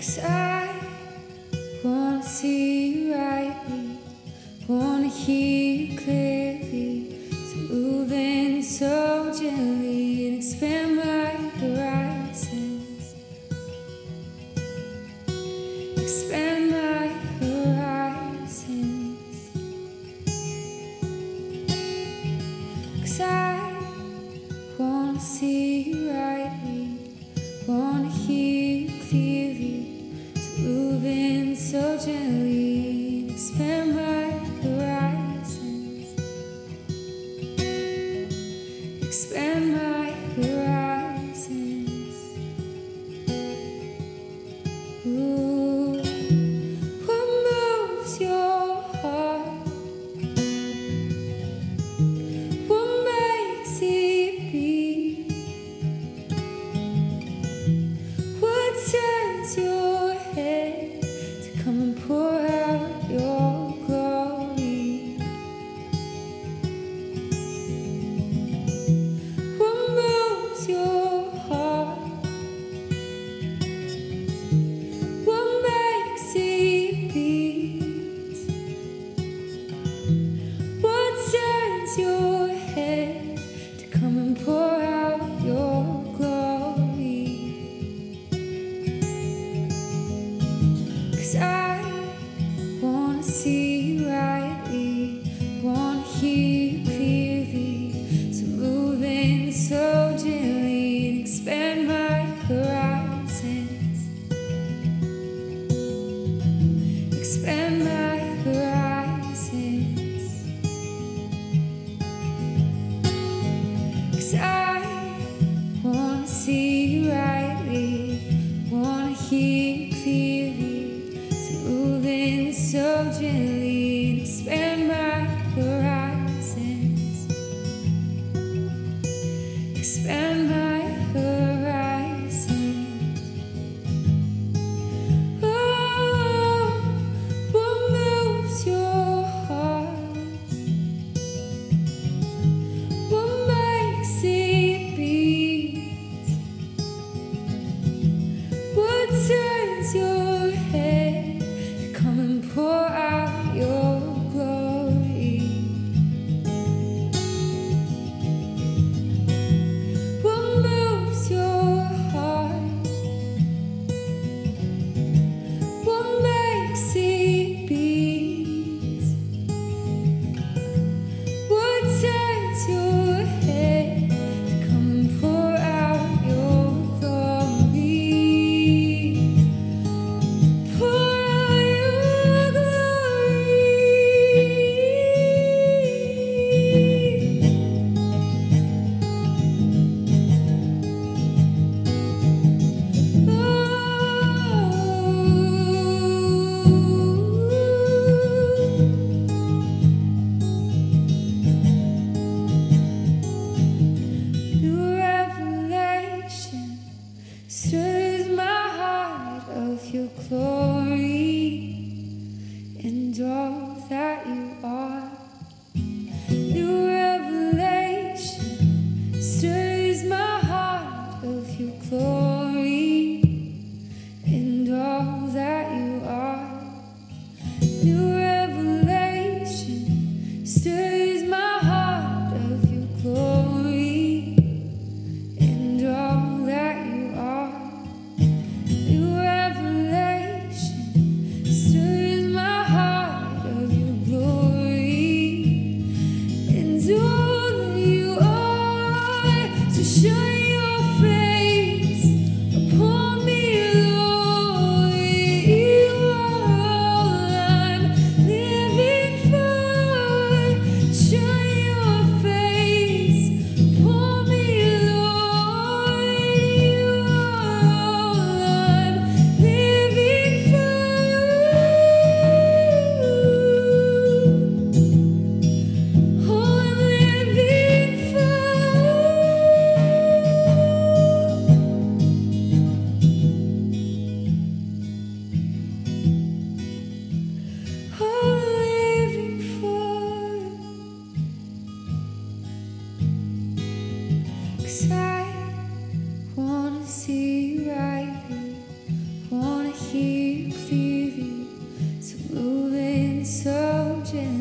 Cause I wanna see you right, wanna hear. see You. soldiers.